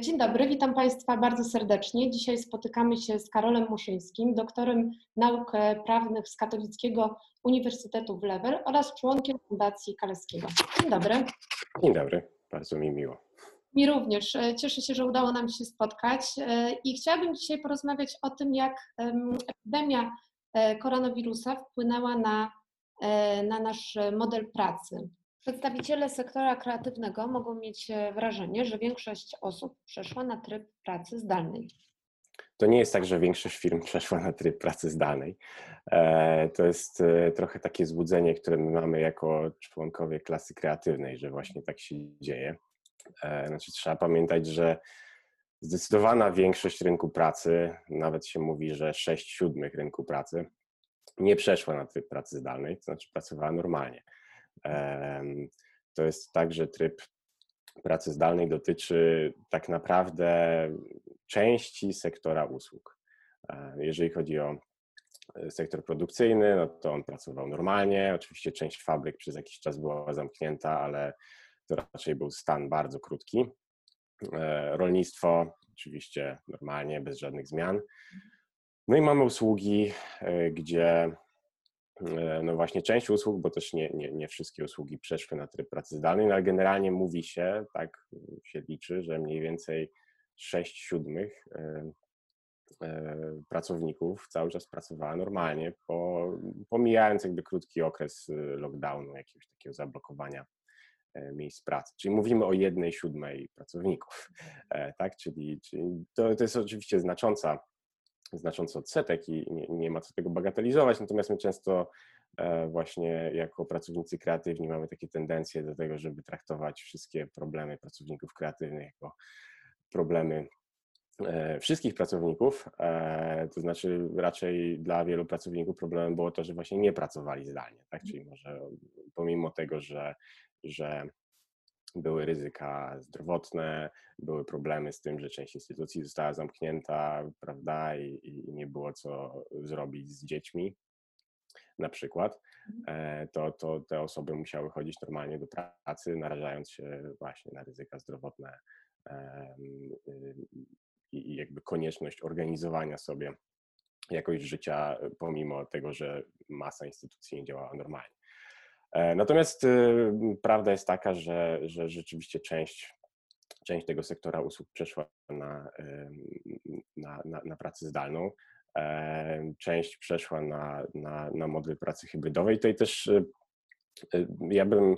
Dzień dobry, witam Państwa bardzo serdecznie. Dzisiaj spotykamy się z Karolem Muszyńskim, doktorem nauk prawnych z Katowickiego Uniwersytetu w Lewer oraz członkiem Fundacji Kaleskiego. Dzień dobry. Dzień dobry, bardzo mi miło. Mi również. E, cieszę się, że udało nam się spotkać e, i chciałabym dzisiaj porozmawiać o tym, jak epidemia koronawirusa wpłynęła na, na nasz model pracy. Przedstawiciele sektora kreatywnego mogą mieć e, wrażenie, że większość osób przeszła na tryb pracy zdalnej. To nie jest tak, że większość firm przeszła na tryb pracy zdalnej. E, to jest e, trochę takie złudzenie, które my mamy jako członkowie klasy kreatywnej, że właśnie tak się dzieje. Znaczy, trzeba pamiętać, że zdecydowana większość rynku pracy, nawet się mówi, że 6 siódmych rynku pracy, nie przeszła na tryb pracy zdalnej, to znaczy pracowała normalnie. To jest tak, że tryb pracy zdalnej dotyczy tak naprawdę części sektora usług. E, jeżeli chodzi o e, sektor produkcyjny, no to on pracował normalnie. Oczywiście część fabryk przez jakiś czas była zamknięta, ale to raczej był stan bardzo krótki. E, rolnictwo oczywiście normalnie, bez żadnych zmian. No i mamy usługi, gdzie no właśnie część usług, bo też nie, nie, nie wszystkie usługi przeszły na tryb pracy zdalnej, no ale generalnie mówi się, tak się liczy, że mniej więcej 6 siódmych e, e, pracowników cały czas pracowała normalnie, po, pomijając jakby krótki okres lockdownu, jakiegoś takiego zablokowania miejsc pracy. Czyli mówimy o jednej siódmej pracowników, tak? Czyli, czyli to, to jest oczywiście znacząca znaczący odsetek i nie, nie ma co tego bagatelizować, natomiast my często e, właśnie jako pracownicy kreatywni mamy takie tendencje do tego, żeby traktować wszystkie problemy pracowników kreatywnych jako problemy e, wszystkich pracowników, e, to znaczy raczej dla wielu pracowników problemem było to, że właśnie nie pracowali zdalnie, tak? czyli może pomimo tego, że, że były ryzyka zdrowotne, były problemy z tym, że część instytucji została zamknięta, prawda, i, i nie było co zrobić z dziećmi, na przykład, mhm. e, to, to te osoby musiały chodzić normalnie do pracy, narażając się właśnie na ryzyka zdrowotne i jakby konieczność organizowania sobie jakość życia, pomimo tego, że masa instytucji nie działała normalnie. E, natomiast y, prawda jest taka, że, że rzeczywiście część, część tego sektora usług przeszła na, na, na, na pracę zdalną. E, część przeszła na, na, na model pracy hybrydowej. Tutaj też y, y, ja bym,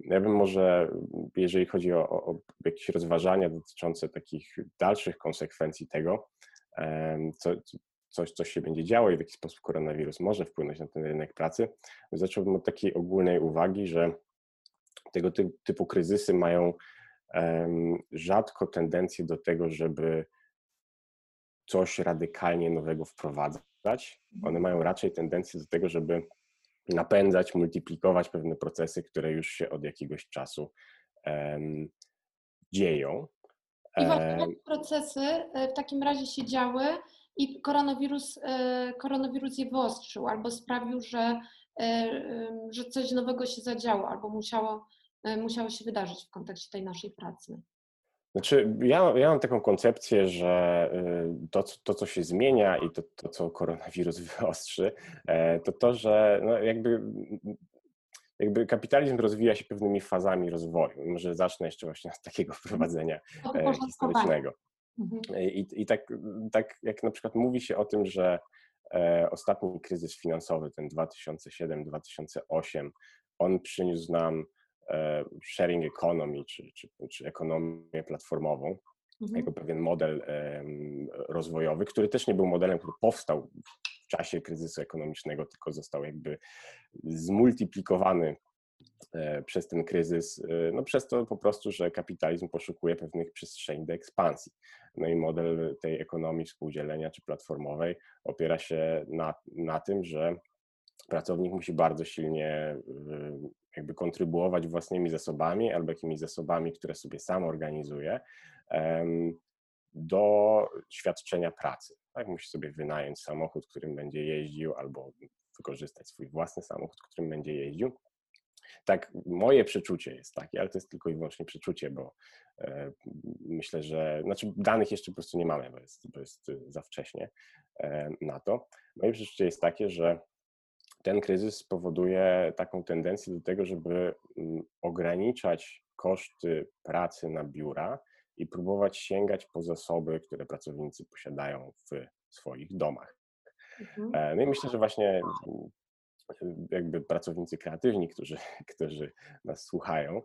ja bym może, jeżeli chodzi o, o jakieś rozważania dotyczące takich dalszych konsekwencji tego, co, coś, co się będzie działo i w jaki sposób koronawirus może wpłynąć na ten rynek pracy, zacząłbym od takiej ogólnej uwagi, że tego typu kryzysy mają rzadko tendencję do tego, żeby coś radykalnie nowego wprowadzać. One mają raczej tendencję do tego, żeby napędzać, multiplikować pewne procesy, które już się od jakiegoś czasu um, dzieją. I właśnie procesy e, w takim razie się działy i koronawirus, e, koronawirus je wyostrzył albo sprawił, że, e, że coś nowego się zadziało albo musiało, e, musiało się wydarzyć w kontekście tej naszej pracy. Znaczy, ja, ja mam taką koncepcję, że to, to, co się zmienia i to, to, co koronawirus wyostrzy, to to, że no jakby, jakby kapitalizm rozwija się pewnymi fazami rozwoju. Może zacznę jeszcze właśnie od takiego wprowadzenia historycznego. Mhm. I, I tak, tak jak na przykład mówi się o tym, że e, ostatni kryzys finansowy, ten 2007-2008, on przyniósł nam e, sharing economy, czy, czy, czy ekonomię platformową, mhm. jako pewien model e, rozwojowy, który też nie był modelem, który powstał w czasie kryzysu ekonomicznego, tylko został jakby zmultiplikowany przez ten kryzys, no przez to po prostu, że kapitalizm poszukuje pewnych przestrzeni do ekspansji. No i model tej ekonomii współdzielenia czy platformowej opiera się na, na tym, że pracownik musi bardzo silnie jakby kontrybuować własnymi zasobami albo jakimiś zasobami, które sobie sam organizuje do świadczenia pracy. Tak? Musi sobie wynająć samochód, którym będzie jeździł, albo wykorzystać swój własny samochód, którym będzie jeździł. Tak, moje przeczucie jest takie, ale to jest tylko i wyłącznie przeczucie, bo e, myślę, że, znaczy danych jeszcze po prostu nie mamy, bo jest, bo jest za wcześnie e, na to. Moje przeczucie jest takie, że ten kryzys spowoduje taką tendencję do tego, żeby mm, ograniczać koszty pracy na biura i próbować sięgać po zasoby, które pracownicy posiadają w swoich domach. Mhm. E, no i myślę, że właśnie mm, jakby pracownicy kreatywni, którzy, którzy nas słuchają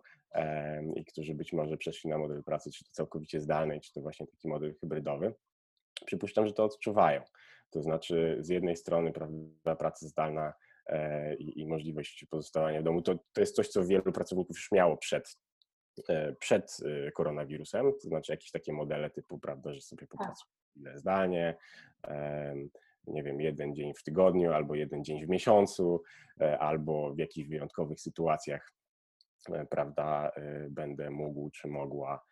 i którzy być może przeszli na model pracy, czy to całkowicie zdalnej, czy to właśnie taki model hybrydowy, przypuszczam, że to odczuwają. To znaczy, z jednej strony, prawda, praca zdalna E, i, i możliwość pozostawania w domu. To, to jest coś, co wielu pracowników już miało przed, e, przed e, koronawirusem, to znaczy jakieś takie modele typu, prawda, że sobie tak. popracuję zdanie, nie wiem, jeden dzień w tygodniu, albo jeden dzień w miesiącu, albo w jakichś wyjątkowych sytuacjach, prawda, będę mógł czy mogła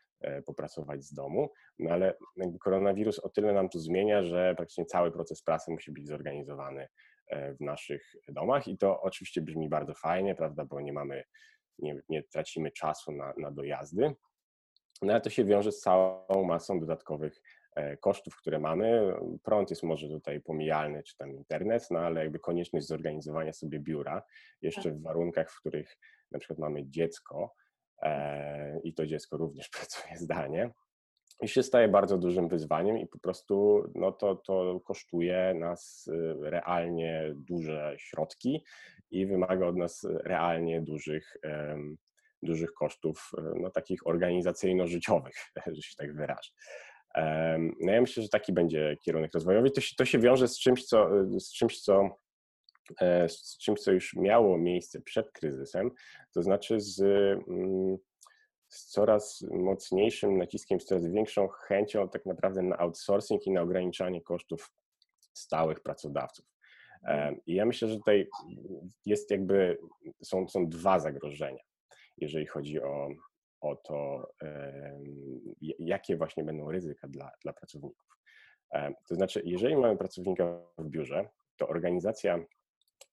popracować z domu, no ale koronawirus o tyle nam tu zmienia, że praktycznie cały proces pracy musi być zorganizowany E, w naszych domach i to oczywiście brzmi bardzo fajnie, prawda, bo nie mamy, nie, nie tracimy czasu na, na dojazdy, no ale to się wiąże z całą masą dodatkowych e, kosztów, które mamy. Prąd jest może tutaj pomijalny, czy tam internet, no ale jakby konieczność zorganizowania sobie biura, jeszcze w warunkach, w których na przykład mamy dziecko e, i to dziecko również pracuje zdalnie, i się staje bardzo dużym wyzwaniem i po prostu no to, to kosztuje nas y, realnie duże środki i wymaga od nas realnie dużych, dużych kosztów, y, no takich organizacyjno-życiowych, że się tak wyrażę. No ja myślę, że taki będzie kierunek rozwojowy. To się, to się wiąże z czymś, co, z czymś, co e, z czymś, co już miało miejsce przed kryzysem, to znaczy z mm, z coraz mocniejszym naciskiem, z coraz większą chęcią tak naprawdę na outsourcing i na ograniczanie kosztów stałych pracodawców. I ja myślę, że tutaj jest jakby, są, są dwa zagrożenia, jeżeli chodzi o, o to, jakie właśnie będą ryzyka dla, dla pracowników. To znaczy, jeżeli mamy pracownika w biurze, to organizacja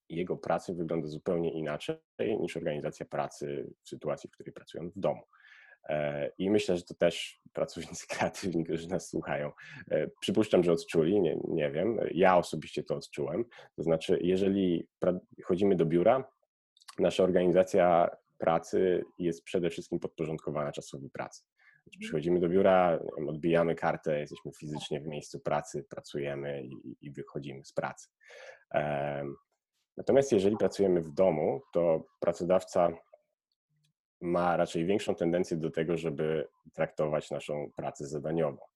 jego pracy wygląda zupełnie inaczej niż organizacja pracy w sytuacji, w której pracują w domu. E, I myślę, że to też pracownicy kreatywni, którzy nas słuchają, e, przypuszczam, że odczuli, nie, nie wiem. Ja osobiście to odczułem. To znaczy, jeżeli chodzimy do biura, nasza organizacja pracy jest przede wszystkim podporządkowana czasowi pracy. Mhm. Przychodzimy do biura, odbijamy kartę, jesteśmy fizycznie w miejscu pracy, pracujemy i, i wychodzimy z pracy. Natomiast jeżeli pracujemy w domu, to pracodawca ma raczej większą tendencję do tego, żeby traktować naszą pracę zadaniową.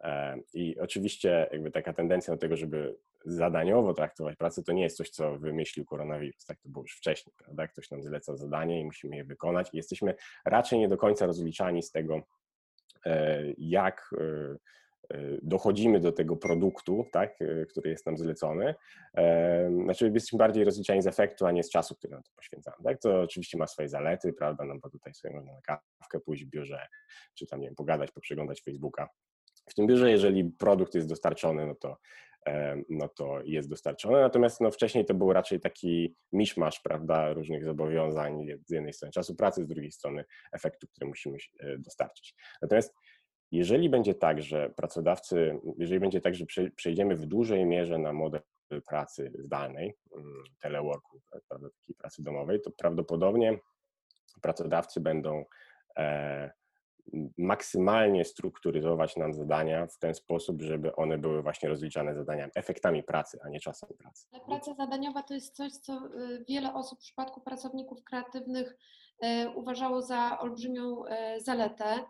E, I oczywiście jakby taka tendencja do tego, żeby zadaniowo traktować pracę, to nie jest coś, co wymyślił koronawirus. Tak to było już wcześniej, prawda? Ktoś nam zleca zadanie i musimy je wykonać. I jesteśmy raczej nie do końca rozliczani z tego, e, jak e, Y, dochodzimy do tego produktu, tak, który jest nam zlecony, znaczy jesteśmy bardziej rozliczani z efektu, a nie z czasu, który na to poświęcamy. Tak? To oczywiście ma swoje zalety, prawda, no bo tutaj sobie można na kawkę pójść w biurze, czy tam, nie wiem, pogadać, poprzeglądać Facebooka. W tym biurze, jeżeli produkt jest dostarczony, no to, no to jest dostarczony, natomiast no wcześniej to był raczej taki miszmasz, prawda, różnych zobowiązań, z jednej strony czasu pracy, z drugiej strony efektu, który musimy e, dostarczyć. Natomiast jeżeli będzie tak, że pracodawcy, jeżeli będzie tak, że przejdziemy w dużej mierze na model pracy zdalnej, mm, teleworku, takiej pracy domowej, to prawdopodobnie pracodawcy będą e, maksymalnie strukturyzować nam zadania w ten sposób, żeby one były właśnie rozliczane zadaniami, efektami pracy, a nie czasem pracy. Ale praca zadaniowa to jest coś, co y, wiele osób w przypadku pracowników kreatywnych y, uważało za olbrzymią y, zaletę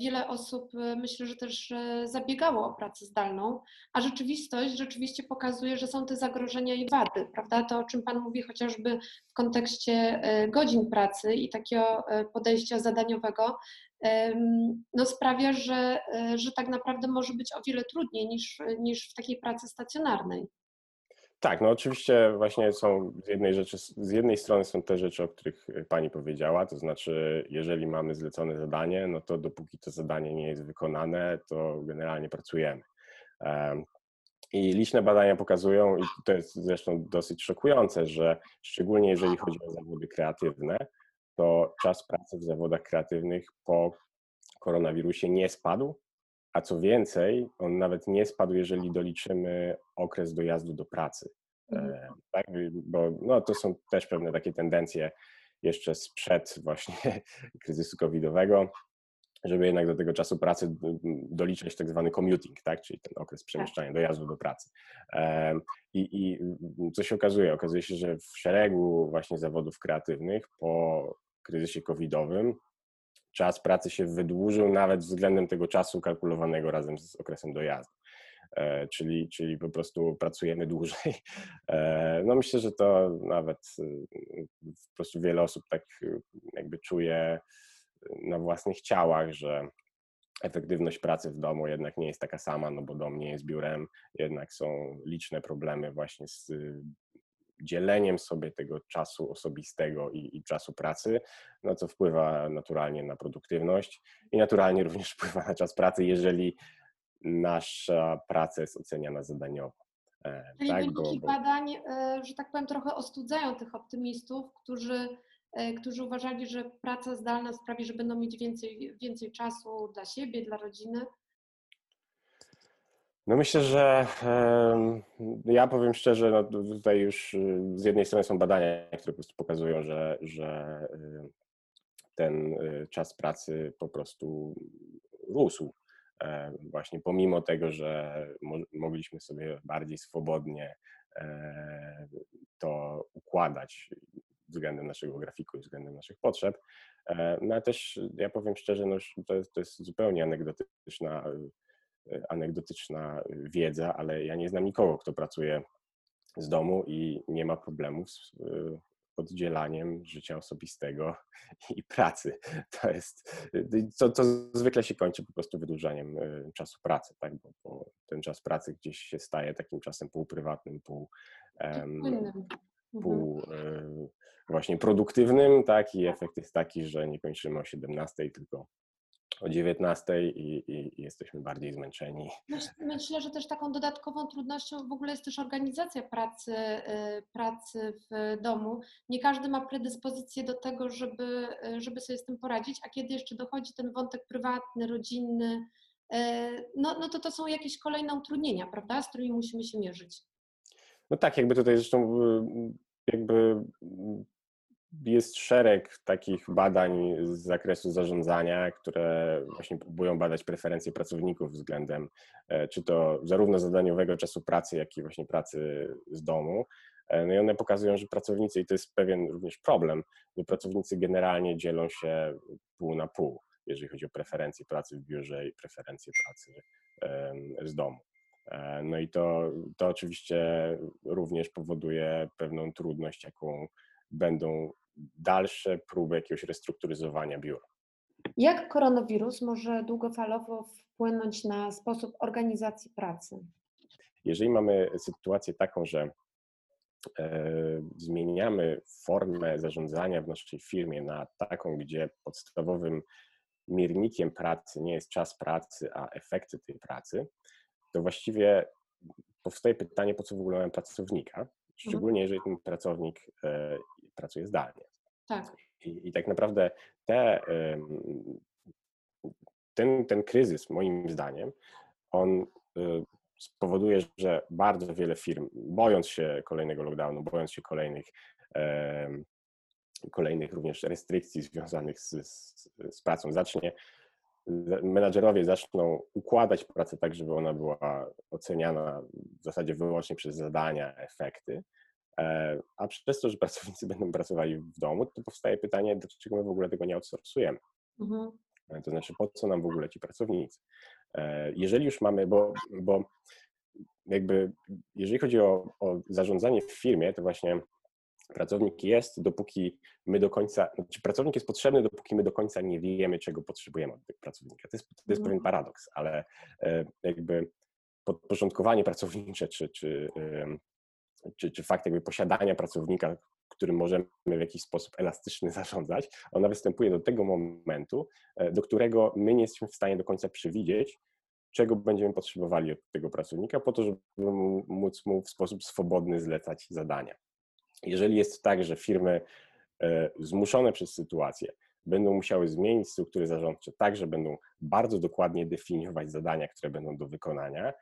wiele osób e, myślę, że też zabiegało o pracę zdalną, a rzeczywistość rzeczywiście pokazuje, że są te zagrożenia i wady, prawda? To, o czym Pan mówi chociażby w kontekście godzin pracy i takiego podejścia zadaniowego, no sprawia, że, że tak naprawdę może być o wiele trudniej niż, niż w takiej pracy stacjonarnej. Tak, no oczywiście właśnie są z jednej rzeczy, z jednej strony są te rzeczy, o których y, pani powiedziała, to znaczy jeżeli mamy zlecone zadanie, no to dopóki to zadanie nie jest wykonane, to generalnie pracujemy. I liczne badania pokazują, i to jest zresztą dosyć szokujące, że szczególnie jeżeli chodzi o zawody kreatywne, to czas pracy w zawodach kreatywnych po koronawirusie nie spadł, a co więcej, on nawet nie spadł, jeżeli doliczymy okres dojazdu do pracy. Mhm. E, tak? Bo no, to są też pewne takie tendencje jeszcze sprzed właśnie kryzysu covidowego, żeby jednak do tego czasu pracy doliczać tak zwany commuting, tak? czyli ten okres tak. przemieszczania, dojazdu do pracy. I, I co się okazuje? Okazuje się, że w szeregu właśnie zawodów kreatywnych po kryzysie covidowym czas pracy się wydłużył nawet względem tego czasu kalkulowanego razem z okresem dojazdu. E, czyli, czyli po prostu pracujemy dłużej. E, no myślę, że to nawet po prostu wiele osób tak jakby czuje na własnych ciałach, że efektywność pracy w domu jednak nie jest taka sama, no bo dom nie jest biurem, jednak są liczne problemy właśnie z dzieleniem sobie tego czasu osobistego i, i, czasu pracy, no co wpływa naturalnie na produktywność i naturalnie również wpływa na czas pracy, jeżeli nasza praca jest oceniana zadaniowo. E, Czyli tak, wyniki bo, bo... badań, e, że tak powiem, trochę ostudzają tych optymistów, którzy, e, którzy uważali, że praca zdalna sprawi, że będą mieć więcej, więcej czasu dla siebie, dla rodziny. No myślę, że ja powiem szczerze, no tutaj już y, z jednej strony są badania, które po prostu pokazują, że, że y, ten y, czas pracy po prostu rósł. E, właśnie pomimo tego, że mogliśmy sobie bardziej swobodnie e, to układać względem naszego grafiku i względem naszych potrzeb. E, no ale też ja powiem szczerze, no, to, jest, to jest zupełnie anegdotyczna anegdotyczna wiedza, ale ja nie znam nikogo, kto pracuje z domu i nie ma problemów z y, oddzielaniem życia osobistego i pracy. To jest, co, co zwykle się kończy po prostu wydłużaniem y, czasu pracy, tak? bo, bo ten czas pracy gdzieś się staje takim czasem półprywatnym, pół, um, pół y, właśnie produktywnym, tak? I efekt jest taki, że nie kończymy o 17, tylko o 19 i, i, i, jesteśmy bardziej zmęczeni. Myślę, że też taką dodatkową trudnością w ogóle jest też organizacja pracy, y, pracy w domu. Nie każdy ma predyspozycję do tego, żeby, y, żeby sobie z tym poradzić, a kiedy jeszcze dochodzi ten wątek prywatny, rodzinny, y, no, no to to są jakieś kolejne utrudnienia, prawda, z którymi musimy się mierzyć. No tak, jakby tutaj zresztą jakby jest szereg takich badań z zakresu zarządzania, które właśnie próbują badać preferencje pracowników względem e, czy to zarówno zadaniowego czasu pracy, jak i właśnie pracy z domu. E, no i one pokazują, że pracownicy, i to jest pewien również problem, że pracownicy generalnie dzielą się pół na pół, jeżeli chodzi o preferencje pracy w biurze i preferencje pracy z domu. E, no i to, to oczywiście również powoduje pewną trudność, jaką będą dalsze próby jakiegoś restrukturyzowania biura. Jak koronawirus może długofalowo wpłynąć na sposób organizacji pracy? Jeżeli mamy sytuację taką, że e, zmieniamy formę zarządzania w naszej firmie na taką, gdzie podstawowym miernikiem pracy nie jest czas pracy, a efekty tej pracy, to właściwie powstaje pytanie, po co w ogóle mamy pracownika, mhm. szczególnie jeżeli ten pracownik e, pracuje zdalnie. Tak. I, i tak naprawdę te, ten, ten kryzys, moim zdaniem, on y, spowoduje, że bardzo wiele firm, bojąc się kolejnego lockdownu, bojąc się kolejnych, kolejnych również restrykcji związanych z, z, z pracą, zacznie menadżerowie zaczną układać pracę tak, żeby ona była oceniana w zasadzie wyłącznie przez zadania, efekty, a przez to, że pracownicy będą pracowali w domu, to powstaje pytanie, dlaczego my w ogóle tego nie outsourcujemy. Mhm. To znaczy, po co nam w ogóle ci pracownicy? Jeżeli już mamy, bo, bo jakby, jeżeli chodzi o, o zarządzanie w firmie, to właśnie pracownik jest, dopóki my do końca, znaczy pracownik jest potrzebny, dopóki my do końca nie wiemy, czego potrzebujemy od tego pracownika. To jest, to jest pewien mhm. paradoks, ale e, jakby podporządkowanie pracownicze, czy, czy, czy, czy fakt jakby posiadania pracownika, którym możemy w jakiś sposób elastyczny zarządzać, ona występuje do tego momentu, e, do którego my nie jesteśmy w stanie do końca przewidzieć, czego będziemy potrzebowali od tego pracownika, po to, żeby móc mu w sposób swobodny zlecać zadania. Jeżeli jest tak, że firmy e, zmuszone przez sytuację będą musiały zmienić struktury zarządcze tak, że będą bardzo dokładnie definiować zadania, które będą do wykonania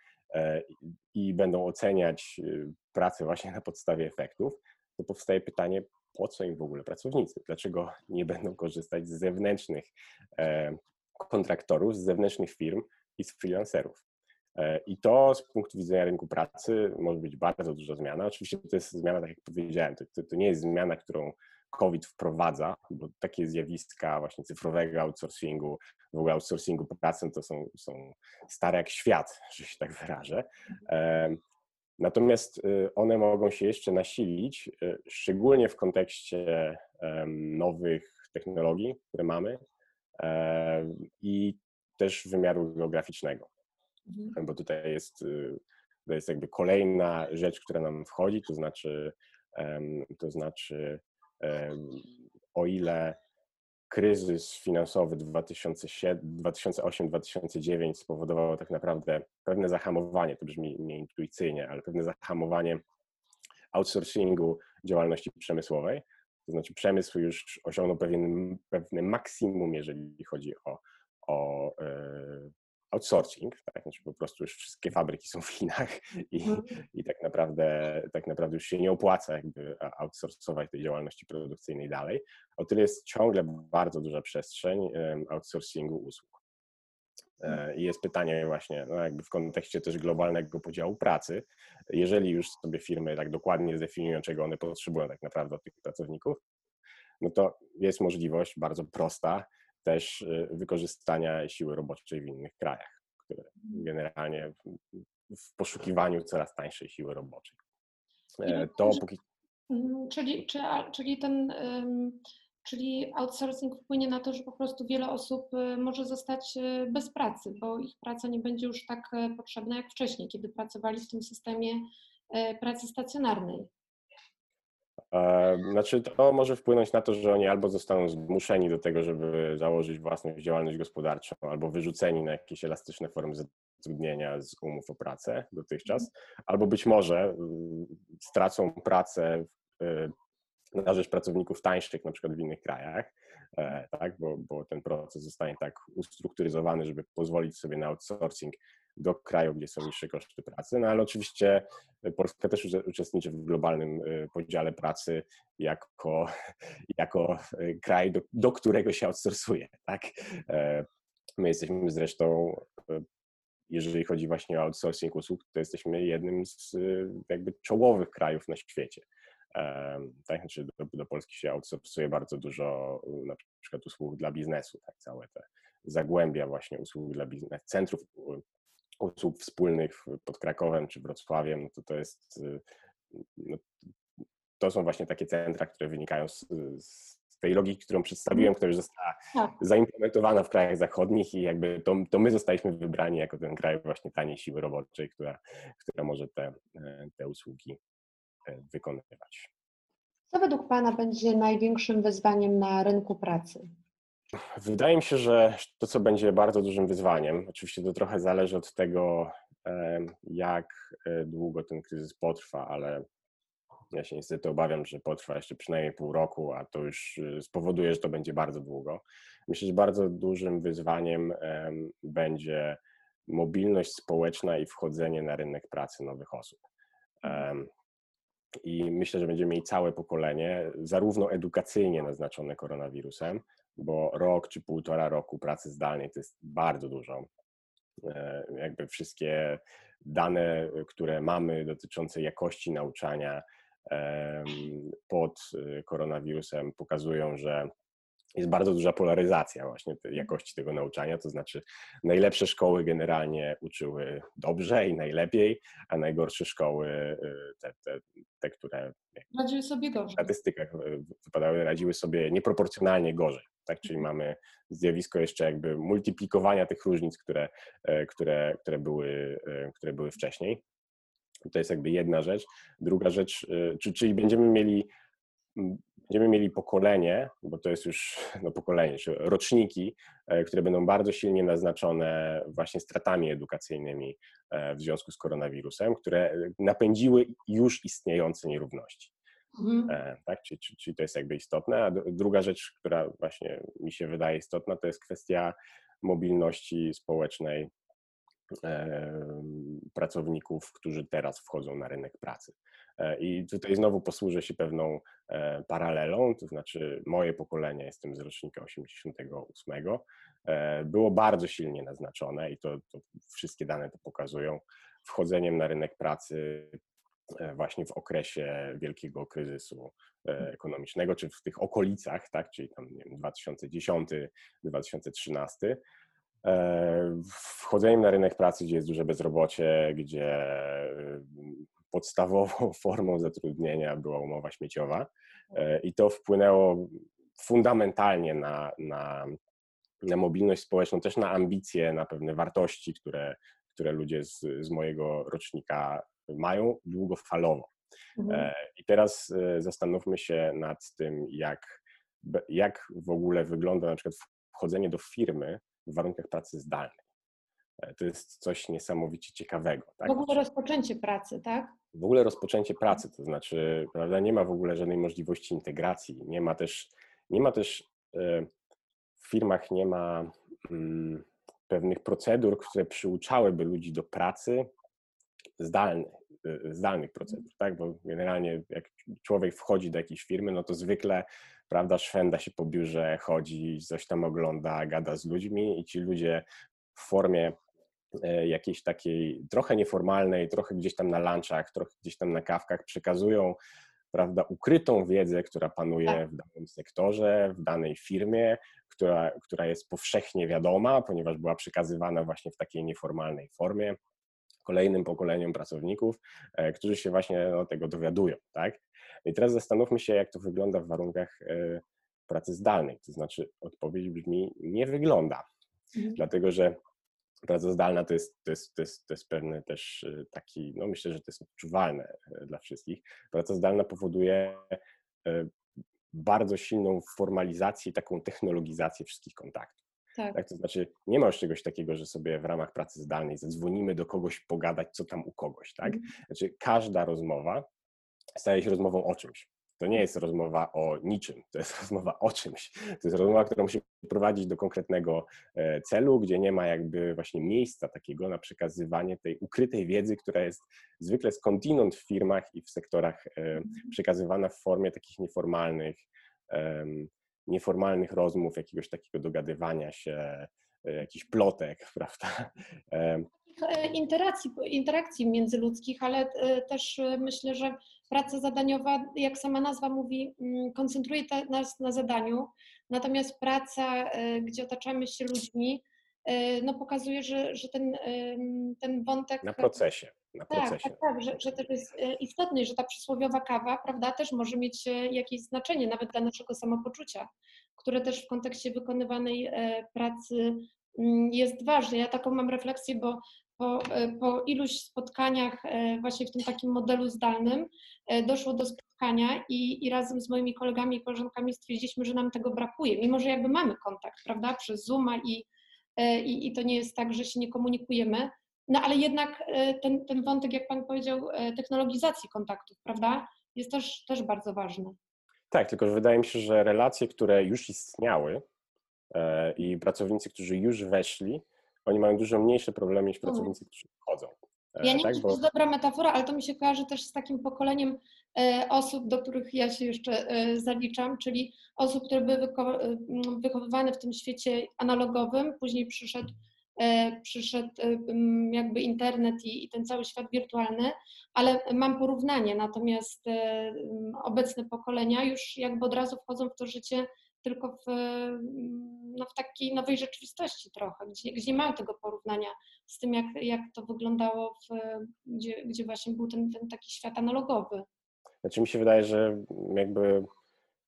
i będą oceniać e, pracę właśnie na podstawie efektów, to powstaje pytanie, po co im w ogóle pracownicy? Dlaczego nie będą korzystać z zewnętrznych kontraktorów, z zewnętrznych firm i z freelancerów? E, I to z punktu widzenia rynku pracy może być bardzo duża zmiana. Oczywiście to jest zmiana, tak jak powiedziałem, to, to, to nie jest zmiana, którą COVID wprowadza, bo takie zjawiska właśnie cyfrowego outsourcingu, w ogóle outsourcingu pracy to są, są stare jak świat, że się tak wyrażę. Natomiast y, one mogą się jeszcze nasilić, y, szczególnie w kontekście nowych technologii, które mamy i też wymiaru geograficznego. Mhm. bo tutaj jest, y, to jest jakby kolejna rzecz, która nam wchodzi, to znaczy, to znaczy o ile kryzys finansowy 2008-2009 spowodował tak naprawdę pewne zahamowanie, to brzmi nieintuicyjnie, ale pewne zahamowanie outsourcingu działalności przemysłowej. To znaczy przemysł już osiągnął pewien, pewne maksimum, jeżeli chodzi o, o e, outsourcing, tak? Znaczy po prostu już wszystkie fabryki są w Chinach i, mhm. i tak, naprawdę, tak naprawdę już się nie opłaca jakby outsourcować tej działalności produkcyjnej dalej. O tyle jest ciągle bardzo duża przestrzeń outsourcingu usług. E, I jest pytanie właśnie, no jakby w kontekście też globalnego podziału pracy, jeżeli już sobie firmy tak dokładnie zdefiniują, czego one potrzebują tak naprawdę od tych pracowników, no to jest możliwość bardzo prosta, też y, wykorzystania siły roboczej w innych krajach, które generalnie w poszukiwaniu coraz tańszej siły roboczej. E, to póki... Mhm, czyli, czy, czyli ten czyli outsourcing wpłynie na to, że po prostu wiele osób y, może zostać y, bez pracy, bo ich praca nie będzie już tak potrzebna jak wcześniej, kiedy pracowali w tym systemie pracy stacjonarnej. Znaczy, to może wpłynąć na to, że oni albo zostaną zmuszeni do tego, żeby założyć własną działalność gospodarczą, albo wyrzuceni na jakieś elastyczne formy zatrudnienia z umów o pracę dotychczas, albo być może mm, stracą pracę y, na rzecz pracowników tańszych, na przykład w innych krajach, e, tak, bo, bo ten proces zostanie tak ustrukturyzowany, żeby pozwolić sobie na outsourcing do kraju, gdzie są niższe koszty pracy. No ale oczywiście Polska też uczestniczy w globalnym y, podziale pracy jako, jako y, kraj, do, do którego się outsourcuje. Tak? E, my jesteśmy zresztą, y, jeżeli chodzi właśnie o outsourcing usług, to jesteśmy jednym z jakby czołowych krajów na świecie. Tak, znaczy do, do Polski się outsourcuje bardzo dużo na przykład usług dla biznesu, tak, całe te zagłębia właśnie usług dla biznesu, centrów usług wspólnych pod Krakowem czy Wrocławiem, no to to jest, y, no, to są właśnie takie centra, które wynikają z, z tej logiki, którą przedstawiłem, która już została tak. zaimplementowana w krajach zachodnich i jakby to, to my zostaliśmy wybrani jako ten kraj właśnie taniej siły roboczej, która, która może te, e, te usługi e, wykonywać. Co według Pana będzie największym wyzwaniem na rynku pracy? Wydaje mi się, że to, co będzie bardzo dużym wyzwaniem, oczywiście to trochę zależy od tego, jak e, długo ten kryzys potrwa, ale ja się niestety obawiam, że potrwa jeszcze przynajmniej pół roku, a to już e, spowoduje, że to będzie bardzo długo. Myślę, że bardzo dużym wyzwaniem będzie mobilność społeczna i wchodzenie na rynek pracy nowych osób. I myślę, że będziemy mieli całe pokolenie, zarówno edukacyjnie naznaczone koronawirusem, bo rok czy półtora roku pracy zdalnej to jest bardzo dużo. E, jakby wszystkie dane, które mamy dotyczące jakości nauczania pod e, koronawirusem pokazują, że jest bardzo duża polaryzacja właśnie tej jakości tego nauczania, to znaczy najlepsze szkoły generalnie uczyły dobrze i najlepiej, a najgorsze szkoły, te, te, te które radziły sobie gorzej. w statystykach wypadały, radziły sobie nieproporcjonalnie gorzej. Tak? Czyli mamy zjawisko jeszcze jakby multiplikowania tych różnic, które, e, które, które, były, e, które były wcześniej. To jest jakby jedna rzecz. Druga rzecz, czy- czyli będziemy mieli będziemy mieli pokolenie, bo to jest już no, pokolenie, czy roczniki, e, które będą bardzo silnie naznaczone właśnie stratami edukacyjnymi e, w związku z koronawirusem, które napędziły już istniejące nierówności. Mhm. E, Tak? Czyli, to jest jakby istotne. A dru- druga rzecz, która właśnie mi się wydaje istotna, to jest kwestia mobilności społecznej pracowników, którzy teraz wchodzą na rynek pracy. E, I tutaj znowu posłużę się pewną e, paralelą, to znaczy moje pokolenie, jestem z rocznika 88, e, było bardzo silnie naznaczone i to, to wszystkie dane to pokazują, wchodzeniem na rynek pracy właśnie w okresie wielkiego kryzysu e, ekonomicznego, czy w tych okolicach, tak, czyli tam nie wiem, 2010-2013, e, wchodzeniem na rynek pracy, gdzie jest duże bezrobocie, gdzie e, podstawową formą zatrudnienia była umowa śmieciowa e, i to wpłynęło fundamentalnie na, na, na mobilność społeczną, też na ambicje, na pewne wartości, które, które ludzie z, z mojego rocznika mają długofalowo. Mhm. E, I teraz e, zastanówmy się nad tym, jak, jak w ogóle wygląda na przykład wchodzenie do firmy w warunkach pracy zdalnej. E, To jest coś niesamowicie ciekawego. Tak? W ogóle rozpoczęcie pracy, tak? w ogóle rozpoczęcie pracy, to znaczy, prawda, nie ma w ogóle żadnej możliwości integracji, nie ma też, nie ma też w firmach nie ma mm, pewnych procedur, które przyuczałyby ludzi do pracy zdalnych, e, zdalnych procedur, tak, bo generalnie jak człowiek wchodzi do jakiejś firmy, no to zwykle, prawda, szwenda się po biurze, chodzi, coś tam ogląda, gada z ludźmi i ci ludzie w formie e, jakiejś takiej trochę nieformalnej, trochę gdzieś tam na lunchach, trochę gdzieś tam na kawkach przekazują prawda, ukrytą wiedzę, która panuje Tak. w danym sektorze, w danej firmie, która, która jest powszechnie wiadoma, ponieważ była przekazywana właśnie w takiej nieformalnej formie kolejnym pokoleniom pracowników, e, którzy się właśnie tego dowiadują. Tak? I teraz zastanówmy się, jak to wygląda w warunkach e, pracy zdalnej. To znaczy, odpowiedź brzmi: nie wygląda Mhm. dlatego że praca zdalna to jest, to jest, to jest, to jest pewny też y, taki, no myślę, że to jest odczuwalne dla wszystkich. Praca zdalna powoduje bardzo silną formalizację i taką technologizację wszystkich kontaktów. Tak. Tak? To znaczy, nie ma już czegoś takiego, że sobie w ramach pracy zdalnej zadzwonimy do kogoś pogadać, co tam u kogoś. Tak? Mhm. Znaczy, każda rozmowa staje się rozmową o czymś. To nie jest rozmowa o niczym, to jest rozmowa o czymś. To jest rozmowa, która musi prowadzić do konkretnego e, celu, gdzie nie ma jakby właśnie miejsca takiego na przekazywanie tej ukrytej wiedzy, która jest zwykle skądinąd w firmach i w sektorach e, przekazywana w formie takich nieformalnych, nieformalnych rozmów, jakiegoś takiego dogadywania się, e, jakichś plotek, prawda? E, interakcji, interakcji międzyludzkich, ale e, też myślę, że praca zadaniowa, jak sama nazwa mówi, mm, koncentruje nas na zadaniu, natomiast praca, gdzie otaczamy się ludźmi, no pokazuje, że, że ten, ten wątek... Na procesie. Na Tak, procesie. tak, tak, że, że też jest e, istotny, że ta przysłowiowa kawa, prawda, też może mieć e, jakieś znaczenie nawet dla naszego samopoczucia, które też w kontekście wykonywanej e, pracy mm, jest ważne. Ja taką mam refleksję, bo po, e, po iluś spotkaniach e, właśnie w tym takim modelu zdalnym e, doszło do spotkania i, i razem z moimi kolegami i koleżankami stwierdziliśmy, że nam tego brakuje, mimo że jakby mamy kontakt, prawda, przez Zooma i, e, i, i to nie jest tak, że się nie komunikujemy, no ale jednak e, ten, ten wątek, jak Pan powiedział, e, technologizacji kontaktów, prawda, jest też, też bardzo ważny. Tak, tylko że wydaje mi się, że relacje, które już istniały e, i pracownicy, którzy już weszli, oni mają dużo mniejsze problemy niż Mhm. pracownicy, którzy wchodzą. E, Ja nie tak, wiem, czy to jest dobra metafora, ale to mi się kojarzy też z takim pokoleniem e, osób, do których ja się jeszcze e, zaliczam, czyli osób, które były wychowywane w tym świecie analogowym, później przyszedł, przyszedł jakby internet i, i ten cały świat wirtualny, ale mam porównanie, natomiast obecne pokolenia już jakby od razu wchodzą w to życie tylko w, no, w takiej nowej rzeczywistości trochę, gdzie, gdzie mam tego porównania z tym, jak, jak to wyglądało, w, gdzie, gdzie właśnie był ten, ten taki świat analogowy. Znaczy mi się wydaje, że jakby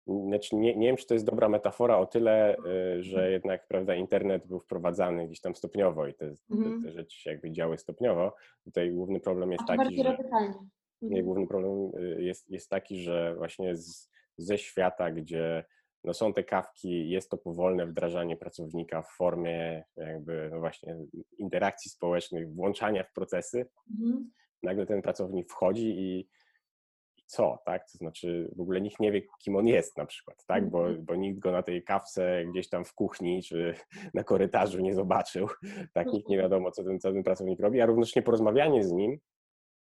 znaczy nie, nie wiem, czy to jest dobra metafora o tyle, y, że mhm. jednak prawda, internet był wprowadzany gdzieś tam stopniowo i te, mhm. te rzeczy się jakby działy stopniowo. Tutaj główny problem jest taki, że, nie, mhm. główny problem y, jest, jest taki, że właśnie z, ze świata, gdzie no są te kawki, jest to powolne wdrażanie pracownika w formie jakby no właśnie interakcji społecznych, włączania w procesy. Mhm. Nagle ten pracownik wchodzi i co, tak? To znaczy w ogóle nikt nie wie, kim on jest na przykład, tak? Bo, mhm. bo nikt go na tej kawce gdzieś tam w kuchni czy na korytarzu nie zobaczył, tak? Nikt nie mhm. wiadomo, co ten, co ten pracownik robi, a równocześnie porozmawianie z nim,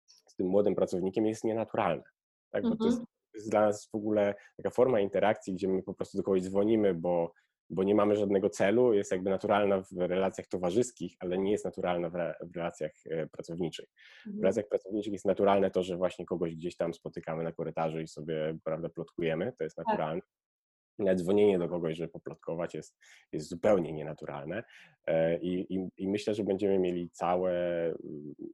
z tym młodym pracownikiem jest nienaturalne, tak? Bo to jest, to jest dla nas w ogóle taka forma interakcji, gdzie my po prostu do kogoś dzwonimy, bo bo nie mamy żadnego celu, jest jakby naturalna w relacjach towarzyskich, ale nie jest naturalna w, re, w relacjach e, pracowniczych. W mhm. relacjach pracowniczych jest naturalne to, że właśnie kogoś gdzieś tam spotykamy na korytarzu i sobie, prawda, plotkujemy, to jest tak. naturalne. Tak. Dzwonienie do kogoś, żeby poplotkować jest, jest zupełnie nienaturalne e, I, i, i myślę, że będziemy mieli całe,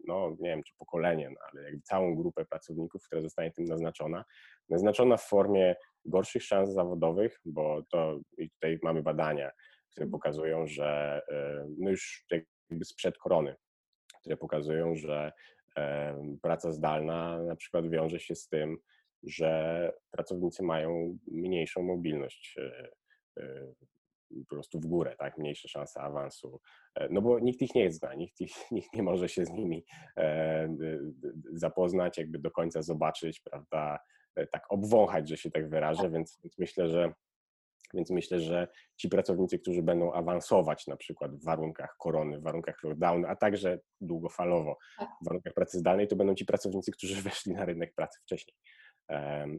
no nie wiem czy pokolenie, no, ale jakby całą grupę pracowników, która zostanie tym naznaczona, naznaczona w formie gorszych szans zawodowych, bo to i tutaj mamy badania, które mhm. pokazują, że e, no już jakby sprzed korony, które pokazują, że e, praca zdalna na przykład wiąże się z tym, że pracownicy mają mniejszą mobilność e, po prostu w górę, tak, mniejsze szanse awansu, no bo nikt ich nie zna, nikt, ich, nikt nie może się z nimi zapoznać, jakby do końca zobaczyć, prawda, E, tak obwąchać, że się tak wyrażę, tak. więc, więc myślę, że więc myślę, że ci pracownicy, którzy będą awansować na przykład w warunkach korony, w warunkach lockdownu, a także długofalowo tak. w warunkach pracy zdalnej, to będą ci pracownicy, którzy weszli na rynek pracy wcześniej,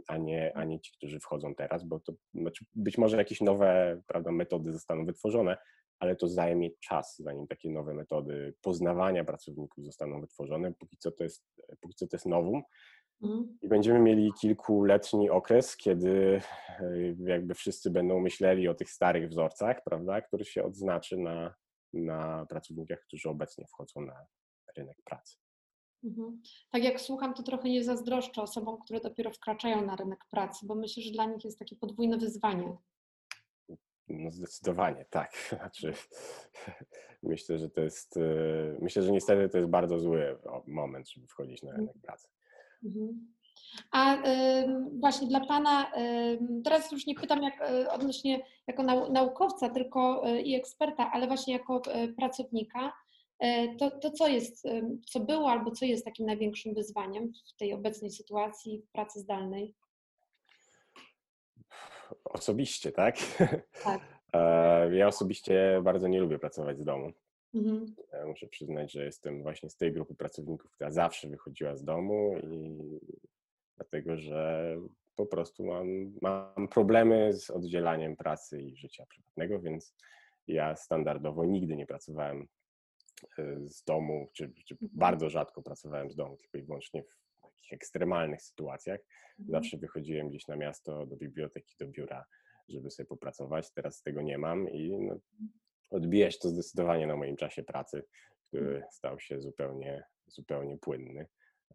a nie, a nie ci, którzy wchodzą teraz, bo to znaczy być może jakieś nowe prawda, metody zostaną wytworzone, ale to zajmie czas, zanim takie nowe metody poznawania pracowników zostaną wytworzone. Póki co to jest, póki co to jest nowum, Mhm. I będziemy mieli kilkuletni okres, kiedy e, jakby wszyscy będą myśleli o tych starych wzorcach, prawda, który się odznaczy na, na pracownikach, którzy obecnie wchodzą na rynek pracy. Mhm. Tak jak słucham, to trochę nie zazdroszczę osobom, które dopiero wkraczają na rynek pracy, bo myślę, że dla nich jest takie podwójne wyzwanie. No zdecydowanie, tak. Znaczy, myślę, że to jest, e, myślę, że niestety to jest bardzo zły moment, żeby wchodzić na rynek pracy. Mhm. A właśnie dla Pana, teraz już nie pytam jak, e, odnośnie jako naukowca tylko e, i eksperta, ale właśnie jako pracownika, to, to co jest, co było albo co jest takim największym wyzwaniem w tej obecnej sytuacji w pracy zdalnej? Osobiście, tak? Tak. Ja osobiście bardzo nie lubię pracować z domu. Mhm. Muszę przyznać, że jestem właśnie z tej grupy pracowników, która zawsze wychodziła z domu i dlatego, że po prostu mam, mam problemy z oddzielaniem pracy i życia prywatnego, więc ja standardowo nigdy nie pracowałem e, z domu, czy, czy mhm. bardzo rzadko pracowałem z domu, tylko i wyłącznie w takich ekstremalnych sytuacjach. Mhm. Zawsze wychodziłem gdzieś na miasto, do biblioteki, do biura, żeby sobie popracować. Teraz tego nie mam i no, odbija się to zdecydowanie na moim czasie pracy, który mm. stał się zupełnie, zupełnie płynny.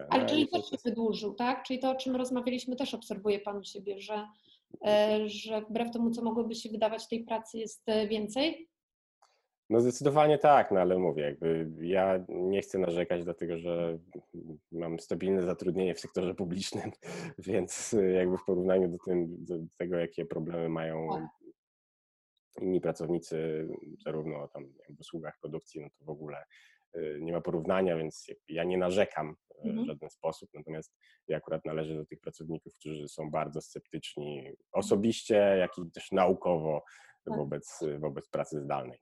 Ale czyli też się wydłużył, tak? Czyli to, o czym rozmawialiśmy, też obserwuje Pan u siebie, że, e, że wbrew temu, co mogłoby się wydawać, tej pracy jest e, więcej? No zdecydowanie tak, no ale mówię, jakby ja nie chcę narzekać, dlatego że mam stabilne zatrudnienie w sektorze publicznym, więc jakby w porównaniu do, tym, do tego, jakie problemy mają inni pracownicy, zarówno tam w usługach produkcji, no to w ogóle y, nie ma porównania, więc ja nie narzekam y, mhm. w żaden sposób, natomiast ja akurat należę do tych pracowników, którzy są bardzo sceptyczni mhm. osobiście, jak i też naukowo tak. wobec, wobec pracy zdalnej.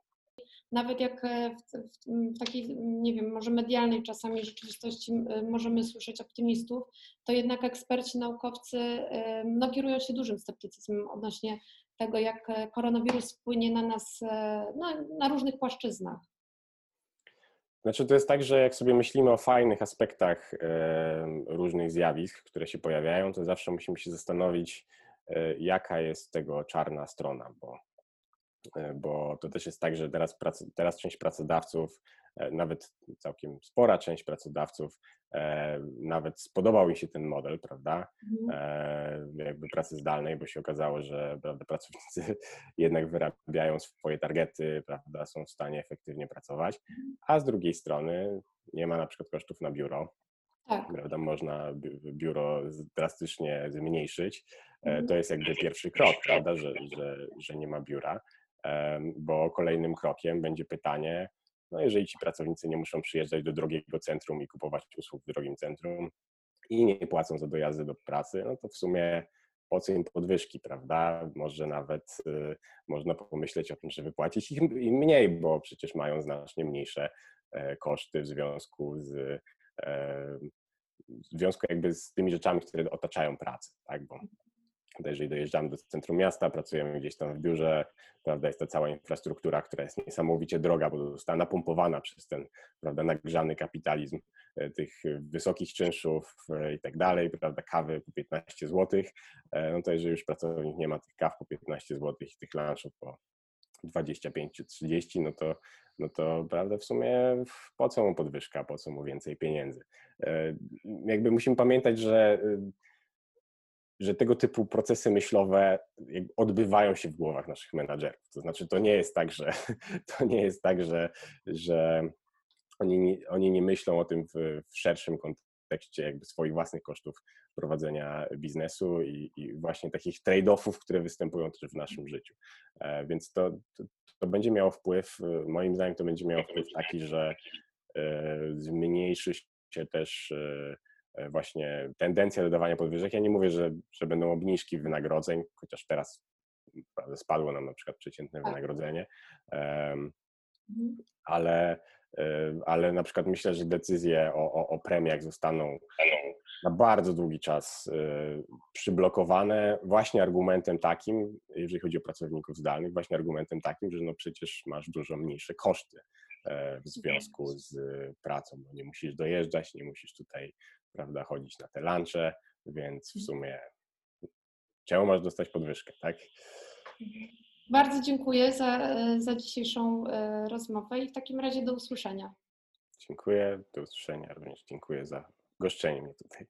Nawet jak e, w, w, w, takiej, nie wiem, może medialnej czasami rzeczywistości możemy słyszeć optymistów, to jednak eksperci, naukowcy no, kierują się dużym sceptycyzmem odnośnie tego, jak e, koronawirus wpłynie na nas e, no, na różnych płaszczyznach. Znaczy, to jest tak, że jak sobie myślimy o fajnych aspektach e, różnych zjawisk, które się pojawiają, to zawsze musimy się zastanowić, e, jaka jest tego czarna strona, bo, e, bo to też jest tak, że teraz, teraz część pracodawców, e, nawet całkiem spora część pracodawców, nawet spodobał im się ten model, prawda, Mhm. jakby pracy zdalnej, bo się okazało, że prawda, pracownicy jednak wyrabiają swoje targety, prawda, są w stanie efektywnie pracować, a z drugiej strony nie ma na przykład kosztów na biuro, Tak. prawda, można bi- biuro drastycznie zmniejszyć. E, Mhm. To jest jakby pierwszy krok, prawda, że, że, że nie ma biura, bo kolejnym krokiem będzie pytanie, no jeżeli ci pracownicy nie muszą przyjeżdżać do drogiego centrum i kupować usług w drogim centrum i nie płacą za dojazdy do pracy, no to w sumie po co im podwyżki, prawda? Może nawet y, można pomyśleć o tym, że wypłacić im, im mniej, bo przecież mają znacznie mniejsze e, koszty w związku z e, w związku jakby z tymi rzeczami, które otaczają pracę, tak? Bo jeżeli dojeżdżamy do centrum miasta, pracujemy gdzieś tam w biurze, prawda, jest to cała infrastruktura, która jest niesamowicie droga, bo została napompowana przez ten, prawda, nagrzany kapitalizm e, tych wysokich czynszów e, i tak dalej, prawda, kawy po 15 zł, no to jeżeli już pracownik nie ma tych kaw po 15 zł i tych lunchów po 25 czy 30, no to, no to prawda, w sumie po co mu podwyżka, po co mu więcej pieniędzy. E, Jakby musimy pamiętać, że, że tego typu procesy myślowe odbywają się w głowach naszych menadżerów. To znaczy, to nie jest tak, że to nie jest tak, że, że oni, nie, oni nie myślą o tym w, w szerszym kontekście jakby swoich własnych kosztów prowadzenia biznesu i, i właśnie takich trade-offów, które występują też w naszym życiu. E, Więc to, to, to będzie miało wpływ, moim zdaniem to będzie miało wpływ taki, że e, zmniejszy się też e, właśnie tendencja do dawania podwyżek. Ja nie mówię, że, że będą obniżki wynagrodzeń, chociaż teraz spadło nam na przykład przeciętne Tak. wynagrodzenie, Mhm. ale, e, ale na przykład myślę, że decyzje o, o, o premiach zostaną na bardzo długi czas e, przyblokowane właśnie argumentem takim, jeżeli chodzi o pracowników zdalnych, właśnie argumentem takim, że no przecież masz dużo mniejsze koszty e, w związku z pracą, bo nie musisz dojeżdżać, nie musisz tutaj, prawda, chodzić na te lunche, więc w sumie czemu masz dostać podwyżkę, tak? Bardzo dziękuję za, za dzisiejszą e, rozmowę i w takim razie do usłyszenia. Dziękuję, do usłyszenia również. Dziękuję za goszczenie mnie tutaj.